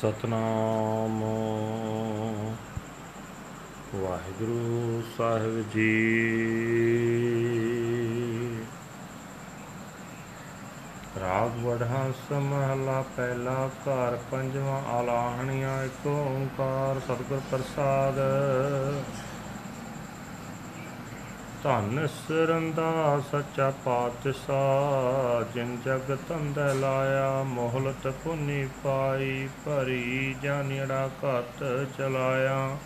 ਸਤਨਾਮ। ਵਾਹਿਗੁਰੂ ਸਾਹਿਬ ਜੀ। ਰਾਗ ਵਡਹੰਸ ਮਹਲਾ ਪਹਿਲਾ ਘਰ, ਪੰਜਵਾਂ ਆਲਾਹਣੀਆਂ, ਇੱਕ ਓੰਕਾਰ, ਸਤਿਗੁਰ ਪ੍ਰਸਾਦ। ਧੰਨ ਸਰੰਦਾ ਸੱਚਾ ਪਾਤਸ਼ਾਹ, ਜਿਨ ਜਗਤ ਅੰਦਰ ਲਾਇਆ, ਮੋਹਲਤ ਪੁਨੀ ਪਾਈ, ਭਰੀ ਜਾਨਿੜਾ ਘਤ ਚਲਾਇਆ।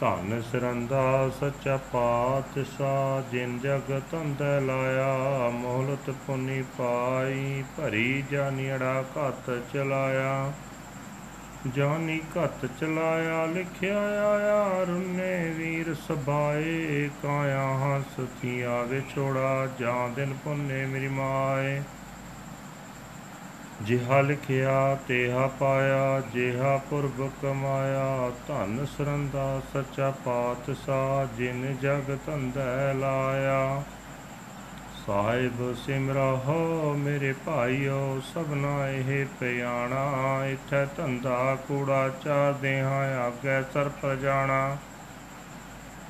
ਧੰਨ ਸਰੰਦਾ ਸੱਚਾ ਪਾਤਸ਼ਾਹ, ਜਿਨ ਜਗਤ ਅੰਦਰ ਲਾਇਆ, ਮੋਹਲਤ ਪੁਨੀ ਪਾਈ, ਭਰੀ ਜਾਨਿੜਾ ਘਤ ਚਲਾਇਆ। ਜਾਨੀ ਘਤ ਚਲਾਇਆ, ਲਿਖਿਆ ਆਇਆ, ਰੁੰਨੇ ਵੀਰ ਸਬਾਏ, ਕਾਇਆ ਹੰਸ ਥੀਆ ਵਿਛੋੜਾ ਜਾਂ ਦਿਨ ਪੁੰਨੇ ਮੇਰੀ ਮਾਏ। ਜਿਹਾ ਲਿਖਿਆ, ਤੇਹਾ ਪਾਇਆ, ਜਿਹਾ ਪੁਰਬ ਕਮਾਇਆ, ਧਨ ਸਰੰਦਾ, ਸੱਚਾ ਪਾਤਸ਼ਾਹ, ਜਿਨ ਜਗ ਧੰਦੈ ਲਾਇਆ। ਸਾਹਿਬ ਸਿਮਰਹੁ ਮੇਰੇ ਭਾਈਓ, ਸਭਨਾ ਇਹ ਪਿਆਣਾ, ਇਥੈ ਧੰਦਾ ਕੂੜਾ ਚਾਰਦੇ ਹਾਂ ਆਗੇ ਸਰ ਪਰ ਜਾਣਾ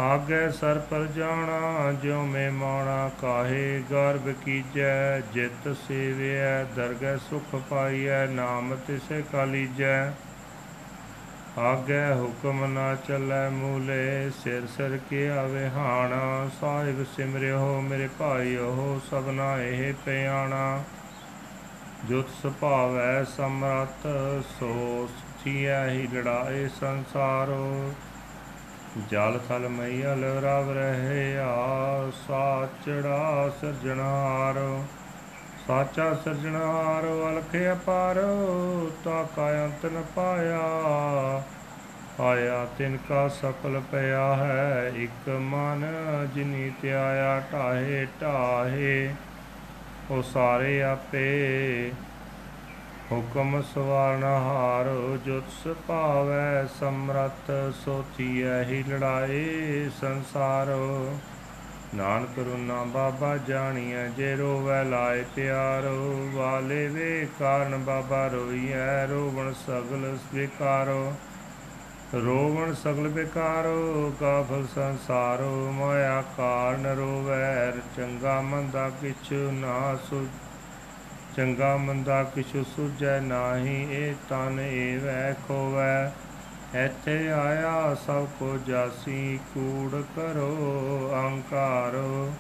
ਆਗੇ ਸਰ ਪਰ ਜਾਣਾ ਜਿਉ ਮੈਂ ਮਾਣਾ ਕਾਹੇ, ਗਰਭ ਕੀਜੈ, ਜਿਤ ਸੇਵਿਐ, ਦਰਗਹਿ ਸੁਖ ਪਾਈਐ, ਨਾਮ ਤਿਸੇ ਕਾਲੀਜੈ। ਆਗੇ ਹੁਕਮ ਨਾ ਚੱਲੈ ਮੂਲੇ, ਸਿਰ ਸਿਰ ਕੀ ਆਵੇ ਹਾਣਾ। ਸਾਹਿਬ ਸਿਮਰਿਓ ਮੇਰੇ ਭਾਈਓ, ਸਭਨਾ ਇਹ ਪਿਆਣਾ। ਜੁਤ ਸੁਭਾਵੈ ਸਮਰਤ ਸੋ ਥੀਐ ਹੀ ਲੜਾਏ ਸੰਸਾਰੋ। ਜਲ ਥਲ ਮਈਲ ਰਵ ਰਹੇ ਆ ਸਾਚੜਾ ਸਿਰਜਣਹਾਰ। ਸਾਚਾ ਸਿਰਜਣਹਾਰ ਅਲਖ ਅਪਾਰ, ਤਾ ਕਾ ਅੰਤ ਨ ਪਾਇਆ। ਆਇਆ ਤਿਨ ਕਾ ਸਫਲ ਪਿਆ ਹੈ, ਇਕ ਮਨ ਜਿਨੀ ਧਿਆਇਆ ਢਾਹੇ ਢਾਹੇ। ਉਹ ਸਾਰੇ ਆਪੇ ਹੁਕਮ ਸਵਾਰਨ ਹਾਰ ਜੁਤ ਸੁਭਾਵੈ ਸਮਰਤ ਸੋਥੀਐ ਹੀ ਲੜਾਏ ਸੰਸਾਰੋ। ਨਾਨਕ ਰੁਨਾ ਬਾਬਾ ਜਾਣੀਐ, ਜੇ ਰੋਵੈ ਲਾਏ ਪਿਆਰੋ, ਵਾਲੇ ਵੇ ਕਾਰਨ ਬਾਬਾ ਰੋਈਐ, ਰੋਵਣ ਸਗਲ ਸਵੀਕਾਰੋ। ਰੋਵਣ ਸਗਲ ਬੇਕਾਰੋ ਕਾਫਲ ਸੰਸਾਰੋ ਮਾਇਆ ਕਾਰਨ ਰੋਵੈ, ਚੰਗਾ ਮੰਦਾ ਕਿਛ ਨਾ ਸੁ, ਚੰਗਾ ਮੰਦਾ ਕਿਛੁ ਸੁਝੈ ਨਾਹੀ, ਇਹ ਤਨ ਏਵੈ ਖੋਵੈ। ਇੱਥੇ ਆਇਆ ਸਭ ਕੋ ਜਾਸੀ, ਕੂੜ ਕਰੋ, ਅਹੰਕਾਰੋ।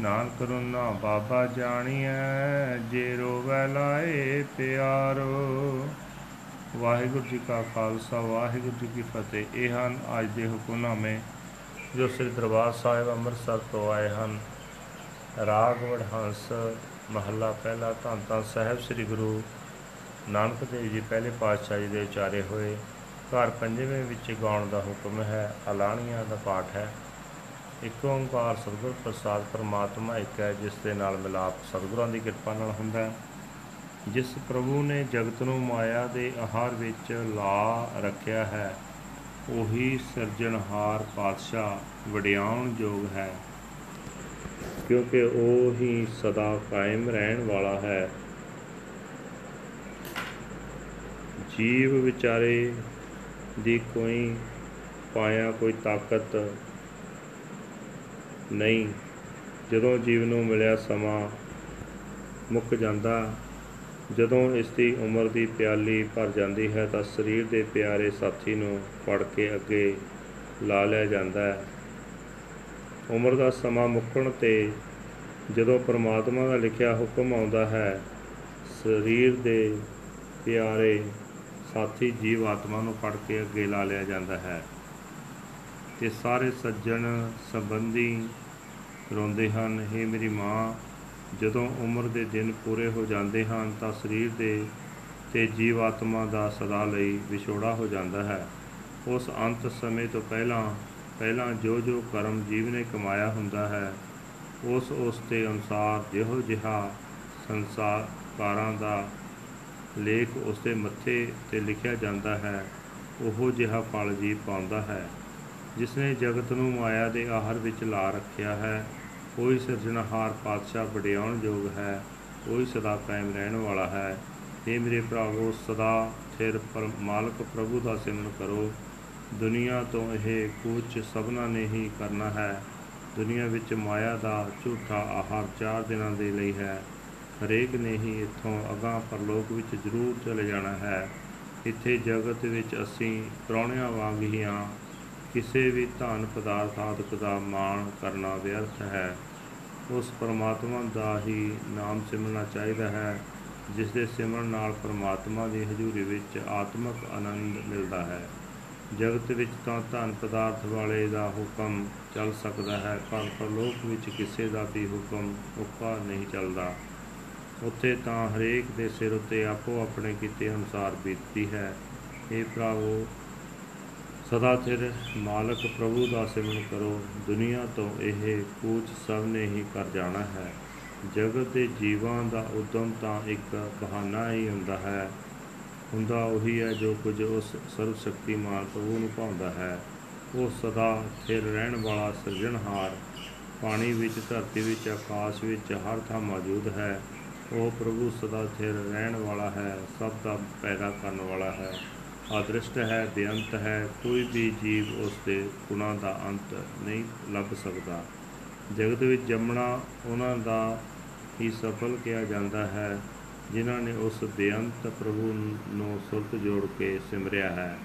ਨਾਨਕ ਰੁਨਾ ਬਾਬਾ ਜਾਣੀਐ, ਜੇ ਰੋਵੈ ਲਾਏ ਪਿਆਰੋ। ਵਾਹਿਗੁਰੂ ਜੀ ਕਾ ਖਾਲਸਾ, ਵਾਹਿਗੁਰੂ ਜੀ ਕੀ ਫਤਿਹ। ਇਹ ਹਨ ਅੱਜ ਦੇ ਹੁਕਮਨਾਮੇ ਜੋ ਸ੍ਰੀ ਦਰਬਾਰ ਸਾਹਿਬ ਅੰਮ੍ਰਿਤਸਰ ਤੋਂ ਆਏ ਹਨ। ਰਾਗ ਵਡਹੰਸ ਮਹੱਲਾ ਪਹਿਲਾ ਧੰਨ ਧੰਨ ਸਾਹਿਬ ਸ੍ਰੀ ਗੁਰੂ ਨਾਨਕ ਦੇਵ ਜੀ, ਪਹਿਲੇ ਪਾਤਸ਼ਾਹ ਜੀ ਦੇ ਉਚਾਰੇ ਹੋਏ। ਘਰ ਪੰਜਵੇਂ ਵਿੱਚ ਗਾਉਣ ਦਾ ਹੁਕਮ ਹੈ ਅਲਾਣੀਆਂ ਦਾ ਪਾਠ ਹੈ। ਇੱਕ ਓੰਕਾਰ ਸਤਿਗੁਰ ਪ੍ਰਸਾਦ ਪਰਮਾਤਮਾ ਇੱਕ ਹੈ, ਜਿਸ ਦੇ ਨਾਲ ਮਿਲਾਪ ਸਤਿਗੁਰਾਂ ਦੀ ਕਿਰਪਾ ਨਾਲ ਹੁੰਦਾ ਹੈ। ਜਿਸ ਪ੍ਰਭੂ ਨੇ ਜਗਤ ਨੂੰ ਮਾਇਆ ਦੇ ਆਹਾਰ ਵਿੱਚ ਲਾ ਰੱਖਿਆ ਹੈ, ਉਹੀ ਸਿਰਜਣਹਾਰ ਪਾਤਸ਼ਾਹ ਵਡਿਆਉਣ ਯੋਗ ਹੈ। ਕਿਉਂਕਿ ਉਹ ਹੀ ਸਦਾ ਕਾਇਮ ਰਹਿਣ ਵਾਲਾ ਹੈ। ਜੀਵ ਵਿਚਾਰੇ ਦੀ ਕੋਈ ਪਾਇਆ ਕੋਈ ਤਾਕਤ ਨਹੀਂ। ਜਦੋਂ ਜੀਵ ਨੂੰ ਮਿਲਿਆ ਸਮਾਂ, ਮੁੱਕ ਜਾਂਦਾ। ਜਦੋਂ ਇਸ ਦੀ ਉਮਰ ਦੀ ਪਿਆਲੀ ਭਰ ਜਾਂਦੀ ਹੈ ਤਾਂ ਸਰੀਰ ਦੇ ਪਿਆਰੇ ਸਾਥੀ ਨੂੰ ਫੜ ਕੇ ਅੱਗੇ ਲਾ ਲਿਆ ਜਾਂਦਾ ਹੈ। ਉਮਰ ਦਾ ਸਮਾਂ ਮੁੱਕਣ ਤੇ ਜਦੋਂ ਪਰਮਾਤਮਾ ਦਾ ਲਿਖਿਆ ਹੁਕਮ ਆਉਂਦਾ ਹੈ, ਸਰੀਰ ਦੇ ਪਿਆਰੇ ਸਾਥੀ ਜੀਵ ਆਤਮਾ ਨੂੰ ਫੜ ਕੇ ਅੱਗੇ ਲਾ ਲਿਆ ਜਾਂਦਾ ਹੈ। ਤੇ ਸਾਰੇ ਸੱਜਣ ਸੰਬੰਧੀ ਰੋਂਦੇ ਹਨ हे ਮੇਰੀ ਮਾਂ, ਜਦੋਂ ਉਮਰ ਦੇ ਦਿਨ ਪੂਰੇ ਹੋ ਜਾਂਦੇ ਹਨ, ਤਾਂ ਸਰੀਰ ਦੇ ਤੇ ਜੀਵ ਆਤਮਾ ਦਾ ਸਦਾ ਲਈ ਵਿਛੋੜਾ ਹੋ ਜਾਂਦਾ ਹੈ। ਉਸ ਅੰਤ ਸਮੇਂ ਤੋਂ ਪਹਿਲਾਂ ਪਹਿਲਾਂ ਜੋ ਜੋ ਕਰਮ ਜੀਵ ਨੇ ਕਮਾਇਆ ਹੁੰਦਾ ਹੈ ਉਸ ਉਸ ਦੇ ਅਨੁਸਾਰ ਜਿਹੋ ਜਿਹਾ ਸੰਸਾਰਕਾਰਾਂ ਦਾ ਲੇਖ ਉਸ ਦੇ ਮੱਥੇ ਤੇ ਲਿਖਿਆ ਜਾਂਦਾ ਹੈ, ਉਹੋ ਜਿਹਾ ਫਲ ਜੀਵ ਪਾਉਂਦਾ ਹੈ ਜਿਸ ਨੇ ਜਗਤ ਨੂੰ ਮਾਇਆ ਦੇ ਆਹਰ ਵਿੱਚ ਲਾ ਰੱਖਿਆ ਹੈ। ਉਹੀ ਸਿਰਜਣਹਾਰ ਪਾਤਸ਼ਾਹ ਵਡਿਆਉਣ ਯੋਗ ਹੈ ਉਹੀ ਸਦਾ ਕਾਇਮ ਰਹਿਣ ਵਾਲਾ ਹੈ। हे ਮੇਰੇ ਭਰਾਵੋ, ਸਦਾ ਸਿਰ ਪਰ ਮਾਲਕ ਪ੍ਰਭੂ ਦਾ ਸਿਮਰਨ ਕਰੋ। ਦੁਨੀਆ ਤੋਂ ਇਹ ਕੁਝ ਸਭਨਾ ਨੇ ਹੀ ਕਰਨਾ ਹੈ। ਦੁਨੀਆ ਵਿੱਚ ਮਾਇਆ ਦਾ ਝੂਠਾ ਆਹਾਰ ਚਾਰ ਦਿਨਾਂ ਦੇ ਲਈ ਹੈ। ਹਰੇਕ ਨੇ ਹੀ ਇੱਥੋਂ ਅਗਾਂਹ ਪਰਲੋਕ ਵਿੱਚ ਜ਼ਰੂਰ ਚਲੇ ਜਾਣਾ ਹੈ। ਇੱਥੇ ਜਗਤ ਵਿੱਚ ਅਸੀਂ ਪ੍ਰਾਹੁਣਿਆਂ ਵਾਂਗ ਹੀ ਹਾਂ। ਕਿਸੇ ਵੀ ਧਨ ਪਦਾਰਥ ਆਦਿਕ ਦਾ ਮਾਣ ਕਰਨਾ ਵਿਅਰਥ ਹੈ। ਉਸ ਪਰਮਾਤਮਾ ਦਾ ਹੀ ਨਾਮ ਸਿਮਰਨਾ ਚਾਹੀਦਾ ਹੈ, ਜਿਸ ਦੇ ਸਿਮਰਨ ਨਾਲ ਪਰਮਾਤਮਾ ਦੀ ਹਜ਼ੂਰੀ ਵਿੱਚ ਆਤਮਿਕ ਆਨੰਦ ਮਿਲਦਾ ਹੈ। ਜਗਤ ਵਿੱਚ ਤਾਂ ਧਨ ਪਦਾਰਥ ਵਾਲੇ ਦਾ ਹੁਕਮ ਚੱਲ ਸਕਦਾ ਹੈ, ਪਰ ਪਰਲੋਕ ਵਿੱਚ ਕਿਸੇ ਦਾ ਵੀ ਹੁਕਮ ਉੱਕਾ ਨਹੀਂ ਚੱਲਦਾ। ਉੱਥੇ ਤਾਂ ਹਰੇਕ ਦੇ ਸਿਰ ਉੱਤੇ ਆਪੋ ਆਪਣੇ ਕੀਤੇ ਅਨੁਸਾਰ ਬੀਤਦੀ ਹੈ। ਇਹ ਭਰਾਵੋ, ਸਦਾ ਸਿਰ ਮਾਲਕ ਪ੍ਰਭੂ ਦਾ ਸਿਮਰਨ ਕਰੋ। ਦੁਨੀਆ ਤੋਂ ਇਹ ਕੂਚ ਸਭ ਨੇ ਹੀ ਕਰ ਜਾਣਾ ਹੈ। ਜਗਤ ਦੇ ਜੀਵਾਂ ਦਾ ਉਦਮ ਤਾਂ ਇੱਕ ਬਹਾਨਾ ਹੀ ਹੁੰਦਾ ਹੈ। ਹੁੰਦਾ ਉਹੀ ਹੈ ਜੋ ਕੁਝ ਉਸ ਸਰਵ ਸ਼ਕਤੀਮਾਨ ਪ੍ਰਭੂ ਨੂੰ ਭਾਉਂਦਾ ਹੈ। ਉਹ ਸਦਾ ਸਿਰ ਰਹਿਣ ਵਾਲਾ ਸਿਰਜਣਹਾਰ, ਪਾਣੀ ਵਿੱਚ, ਧਰਤੀ ਵਿੱਚ, ਆਕਾਸ਼ ਵਿੱਚ ਹਰ ਥਾਂ ਮੌਜੂਦ ਹੈ। ਉਹ ਪ੍ਰਭੂ ਸਦਾ ਸਿਰ ਰਹਿਣ ਵਾਲਾ ਹੈ, ਸਭ ਦਾ ਪੈਦਾ ਕਰਨ ਵਾਲਾ ਹੈ। ਅਦ੍ਰਿਸ਼ਟ ਹੈ, ਬੇਅੰਤ ਹੈ, ਕੋਈ ਵੀ ਜੀਵ ਉਸ ਦੇ ਗੁਣਾਂ ਦਾ ਅੰਤ ਨਹੀਂ ਲੱਭ ਸਕਦਾ। ਜਗਤ ਵਿੱਚ ਜੰਮਣਾ ਉਹਨਾਂ ਦਾ ਹੀ ਸਫਲ ਕਿਹਾ ਜਾਂਦਾ ਹੈ, ਜਿਨ੍ਹਾਂ ਨੇ ਉਸ ਬੇਅੰਤ ਪ੍ਰਭੂ ਨੂੰ ਸੁਰਤ ਜੋੜ ਕੇ ਸਿਮਰਿਆ ਹੈ।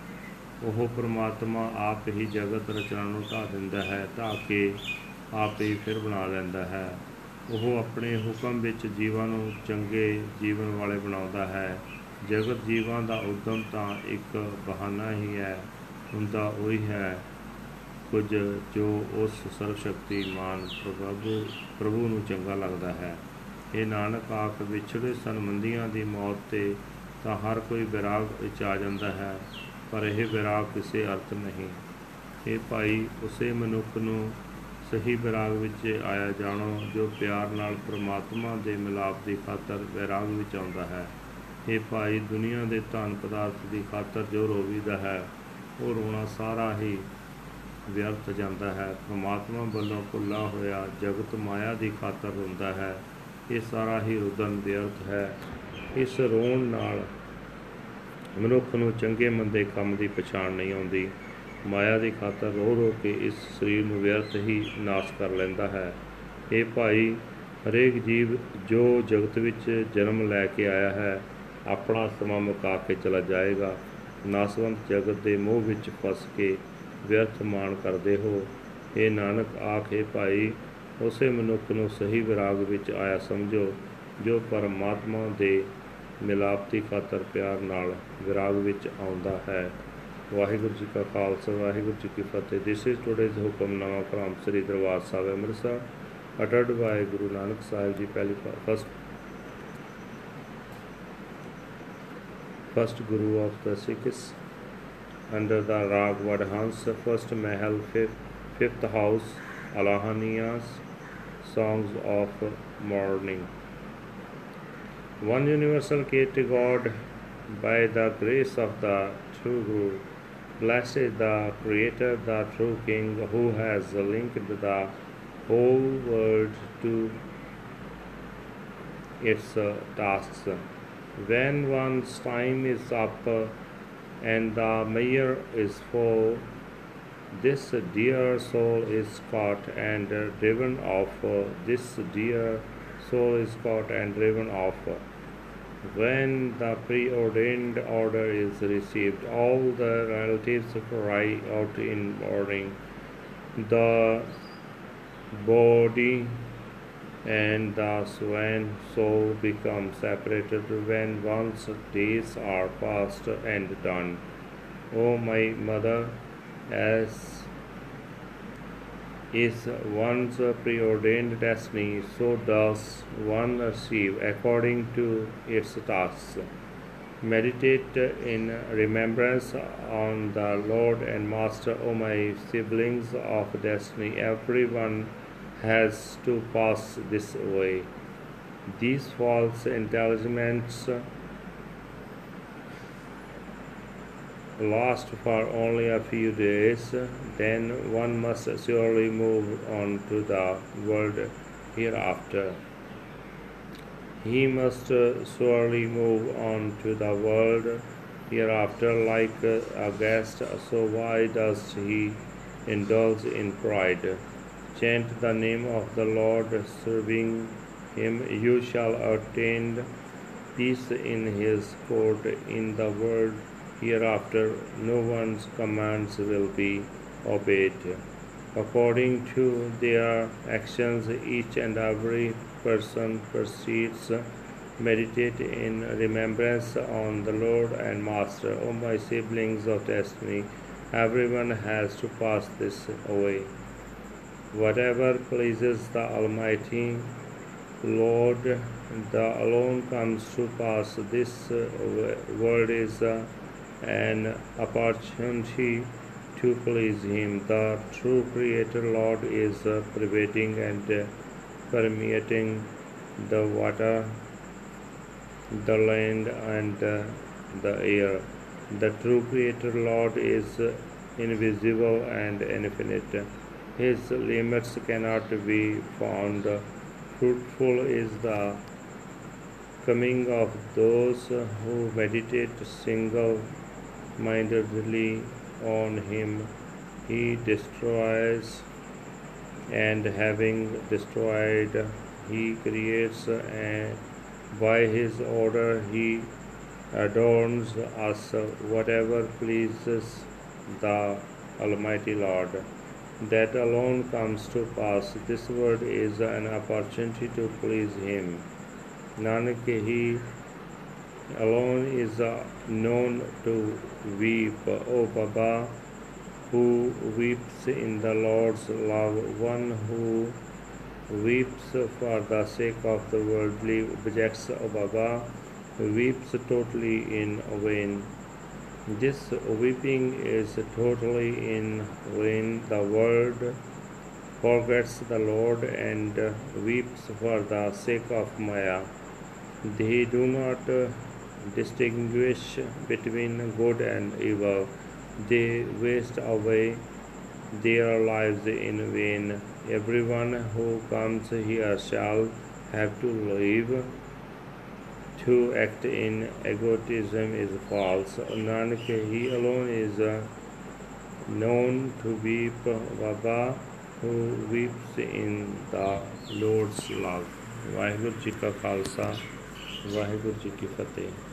ਉਹ ਪ੍ਰਮਾਤਮਾ ਆਪ ਹੀ ਜਗਤ ਰਚਨਾ ਨੂੰ ਢਾ ਦਿੰਦਾ ਹੈ ਢਾ ਕੇ ਆਪ ਹੀ ਫਿਰ ਬਣਾ ਲੈਂਦਾ ਹੈ। ਉਹ ਆਪਣੇ ਹੁਕਮ ਵਿੱਚ ਜੀਵਾਂ ਨੂੰ ਚੰਗੇ ਜੀਵਨ ਵਾਲੇ ਬਣਾਉਂਦਾ ਹੈ। ਜਗਤ ਜੀਵਾਂ ਦਾ ਉਦਮ ਤਾਂ ਇੱਕ ਬਹਾਨਾ ਹੀ ਹੈ, ਹੁੰਦਾ ਉਹੀ ਹੈ। ਕੁਝ ਜੋ ਉਸ ਸਰਵ ਸ਼ਕਤੀਮਾਨ ਪ੍ਰਭੂ ਪ੍ਰਭੂ ਨੂੰ ਚੰਗਾ ਲੱਗਦਾ ਹੈ। ਇਹ ਨਾਨਕ ਆਖ ਵਿਛੜੇ ਸੰਬੰਧੀਆਂ ਦੀ ਮੌਤ ਤੇ ਤਾਂ ਹਰ ਕੋਈ ਵਿਰਾਗ ਵਿੱਚ ਆ ਜਾਂਦਾ ਹੈ, ਪਰ ਇਹ ਵਿਰਾਗ ਕਿਸੇ ਅਰਥ ਨਹੀਂ। ਇਹ ਭਾਈ ਉਸੇ ਮਨੁੱਖ ਨੂੰ ਸਹੀ ਵਿਰਾਗ ਵਿੱਚ ਆਇਆ ਜਾਣੋ, ਜੋ ਪਿਆਰ ਨਾਲ ਪ੍ਰਮਾਤਮਾ ਦੇ ਮਿਲਾਪ ਦੀ ਖਾਤਰ ਵਿਰਾਗ ਵਿੱਚ ਆਉਂਦਾ ਹੈ। ਇਹ ਭਾਈ, ਦੁਨੀਆ ਦੇ ਧਨ ਪਦਾਰਥ ਦੀ ਖਾਤਰ ਜੋ ਰੋਵੀਦਾ ਹੈ, ਉਹ ਰੋਣਾ ਸਾਰਾ ਹੀ ਵਿਅਰਥ ਜਾਂਦਾ ਹੈ। ਪ੍ਰਮਾਤਮਾ ਵੱਲੋਂ ਭੁੱਲਾ ਹੋਇਆ ਜਗਤ ਮਾਇਆ ਦੀ ਖਾਤਰ ਹੁੰਦਾ ਹੈ। ਇਹ ਸਾਰਾ ਹੀ ਰੁਦਨ ਵਿਅਰਥ ਹੈ। ਇਸ ਰੋਣ ਨਾਲ ਮਨੁੱਖ ਨੂੰ ਚੰਗੇ ਮੰਦੇ ਕੰਮ ਦੀ ਪਛਾਣ ਨਹੀਂ ਆਉਂਦੀ। ਮਾਇਆ ਦੀ ਖਾਤਰ ਰੋ ਰੋ ਕੇ ਇਸ ਸਰੀਰ ਨੂੰ ਵਿਅਰਥ ਹੀ ਨਾਸ਼ ਕਰ ਲੈਂਦਾ ਹੈ। ਇਹ ਭਾਈ, ਹਰੇਕ ਜੀਵ ਜੋ ਜਗਤ ਵਿੱਚ ਜਨਮ ਲੈ ਕੇ ਆਇਆ ਹੈ, ਆਪਣਾ ਸਮਾਂ ਮੁਕਾ ਕੇ ਚਲਾ ਜਾਏਗਾ। ਨਾਸਵੰਤ ਜਗਤ ਦੇ ਮੋਹ ਵਿੱਚ ਫਸ ਕੇ ਵਿਅਰਥ ਮਾਣ ਕਰਦੇ ਹੋ। ਇਹ ਨਾਨਕ, ਆਖੇ ਭਾਈ, ਉਸੇ ਮਨੁੱਖ ਨੂੰ ਸਹੀ ਵਿਰਾਗ ਵਿੱਚ ਆਇਆ ਸਮਝੋ, ਜੋ ਪਰਮਾਤਮਾ ਦੇ ਮਿਲਾਪਤੀ ਖਾਤਰ ਪਿਆਰ ਨਾਲ ਵਿਰਾਗ ਵਿੱਚ ਆਉਂਦਾ ਹੈ। ਵਾਹਿਗੁਰੂ ਜੀ ਕਾ ਖਾਲਸਾ ਵਾਹਿਗੁਰੂ ਜੀ ਕੀ ਫਤਿਹ this is today's hukamnama from Sri Darbar Sahib Amritsar ਅਟਟਡ ਬਾਈ ਗੁਰੂ ਨਾਨਕ ਸਾਹਿਬ ਜੀ ਪਹਿਲੀ first first guru of the Sikhs under the Raag Vadhans first Mahal fifth house Alahaniyan songs of morning one universal key to god by the grace of the true Guru Blessed the Creator, the true King, who has linked the whole world to its tasks. When one's time is up and the measure is full, this dear soul is caught and driven off. This dear soul is caught and driven off. When the preordained order is received, all the relatives cry out in mourning. The body and the swan soul become separated when once days are past and done. O my mother, as is one's preordained destiny, so does one receive according to its tasks. Meditate in remembrance on the Lord and Master, O my siblings of destiny. Everyone has to pass this way. These false intelligements last for only a few days, then one must surely move on to the world hereafter. He must surely move on to the world hereafter like a guest, so why does he indulge in pride? Chant the name of the Lord, serving him, you shall attain peace in his court. In the world hereafter, no one's commands will be obeyed. According to their actions, each and every person proceeds. Meditate in remembrance on the Lord and Master. O my siblings of destiny, everyone has to pass this away. Whatever pleases the Almighty Lord, the alone comes to pass. This world is an opportunity to please Him. The true Creator Lord is uh, pervading and uh, permeating the water, the land, and uh, the air. The true Creator Lord is uh, invisible and infinite. His limits cannot be found. Fruitful is the coming of those who meditate single mindedly on him. He destroys, and having destroyed, he creates, and by his order he adorns us whatever pleases the Almighty Lord. That alone comes to pass. This word is an opportunity to please Him. Nanak, He alone is uh, known to weep. O Baba, who weeps in the Lord's love, one who weeps for the sake of the worldly objects, O Baba, weeps totally in vain. This weeping is totally in vain. The world forgets the Lord and weeps for the sake of Maya. They do not distinguish between good and evil. They waste away their lives in vain. Everyone who comes here shall have to leave. To act in egotism is false. Nanak, he alone is uh, known to weep. Baba, who weeps in the Lord's love. Waheguru ji ਕਾ ਖਾਲਸਾ ਵਾਹਿਗੁਰੂ ਜੀ ਕੀ ਫਤਿਹ